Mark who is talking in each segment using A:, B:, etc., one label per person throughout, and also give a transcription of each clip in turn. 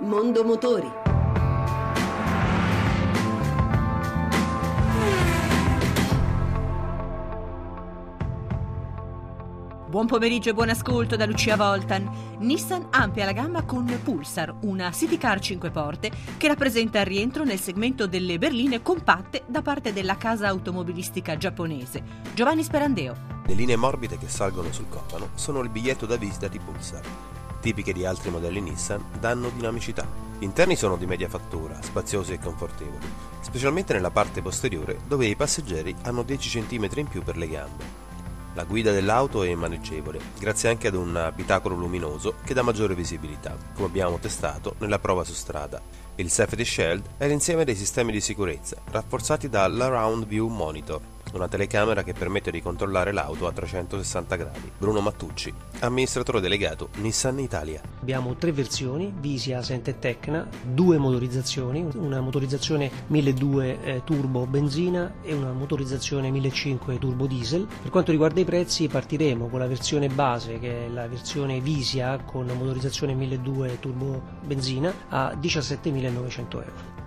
A: Mondo Motori.
B: Buon pomeriggio e buon ascolto da Lucia Voltan. Nissan amplia la gamma con Pulsar, una city car 5 porte che rappresenta il rientro nel segmento delle berline compatte da parte della casa automobilistica giapponese. Giovanni Sperandeo.
C: Le linee morbide che salgono sul copano sono il biglietto da visita di Pulsar. Tipiche di altri modelli Nissan, danno dinamicità. Gli interni sono di media fattura, spaziosi e confortevoli, specialmente nella parte posteriore dove i passeggeri hanno 10 cm in più per le gambe. La guida dell'auto è maneggevole, grazie anche ad un abitacolo luminoso che dà maggiore visibilità, come abbiamo testato nella prova su strada. Il Safety Shield è l'insieme dei sistemi di sicurezza, rafforzati dall'Around View Monitor, una telecamera che permette di controllare l'auto a 360 gradi. Bruno Mattucci, amministratore delegato Nissan Italia.
D: Abbiamo tre versioni, Visia, Sente e Tecna, due motorizzazioni, una motorizzazione 1200 eh, turbo benzina e una motorizzazione 1500 turbo diesel. Per quanto riguarda i prezzi partiremo con la versione base che è la versione Visia con motorizzazione 1200 turbo benzina a 17.900 euro.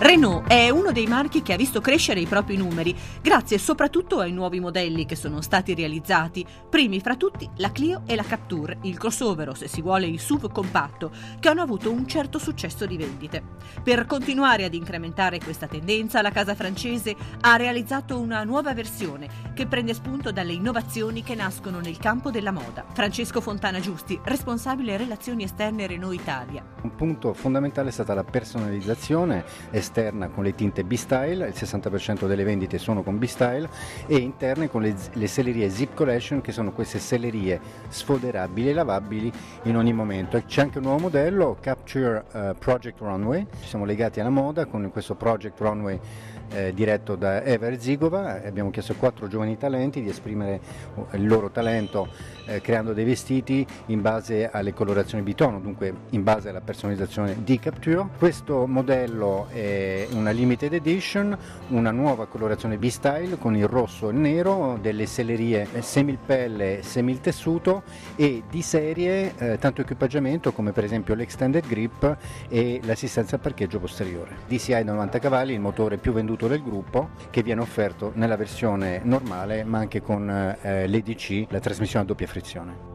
B: Renault è uno dei marchi che ha visto crescere i propri numeri, grazie soprattutto ai nuovi modelli che sono stati realizzati, primi fra tutti la Clio e la Capture, il crossover o se si vuole il SUV compatto, che hanno avuto un certo successo di vendite. Per continuare ad incrementare questa tendenza, la casa francese ha realizzato una nuova versione che prende spunto dalle innovazioni che nascono nel campo della moda. Francesco Fontana Giusti, responsabile relazioni esterne Renault Italia.
E: Un punto fondamentale è stata la personalizzazione esterna con le tinte B-Style, il 60% delle vendite sono con B-Style e interne con le, le sellerie Zip Collection che sono queste sellerie sfoderabili e lavabili in ogni momento. C'è anche un nuovo modello, Capture uh, Project Runway, ci siamo legati alla moda con questo Project Runway eh, diretto da Ever Zigova, abbiamo chiesto a quattro giovani talenti di esprimere uh, il loro talento eh, creando dei vestiti in base alle colorazioni bitono, dunque in base alla personalizzazione di Capture. Questo modello è una limited edition, una nuova colorazione B-Style con il rosso e il nero, delle sellerie semilpelle, semiltessuto e di serie eh, tanto equipaggiamento come per esempio l'extended grip e l'assistenza al parcheggio posteriore. DCI 90 cavalli, il motore più venduto del gruppo che viene offerto nella versione normale ma anche con eh, l'EDC, la trasmissione a doppia frizione.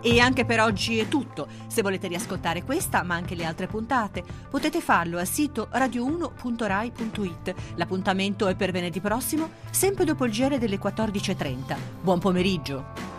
B: E anche per oggi è tutto. Se volete riascoltare questa, ma anche le altre puntate, potete farlo al sito radio1.rai.it. L'appuntamento è per venerdì prossimo, sempre dopo il giro delle 14.30. Buon pomeriggio!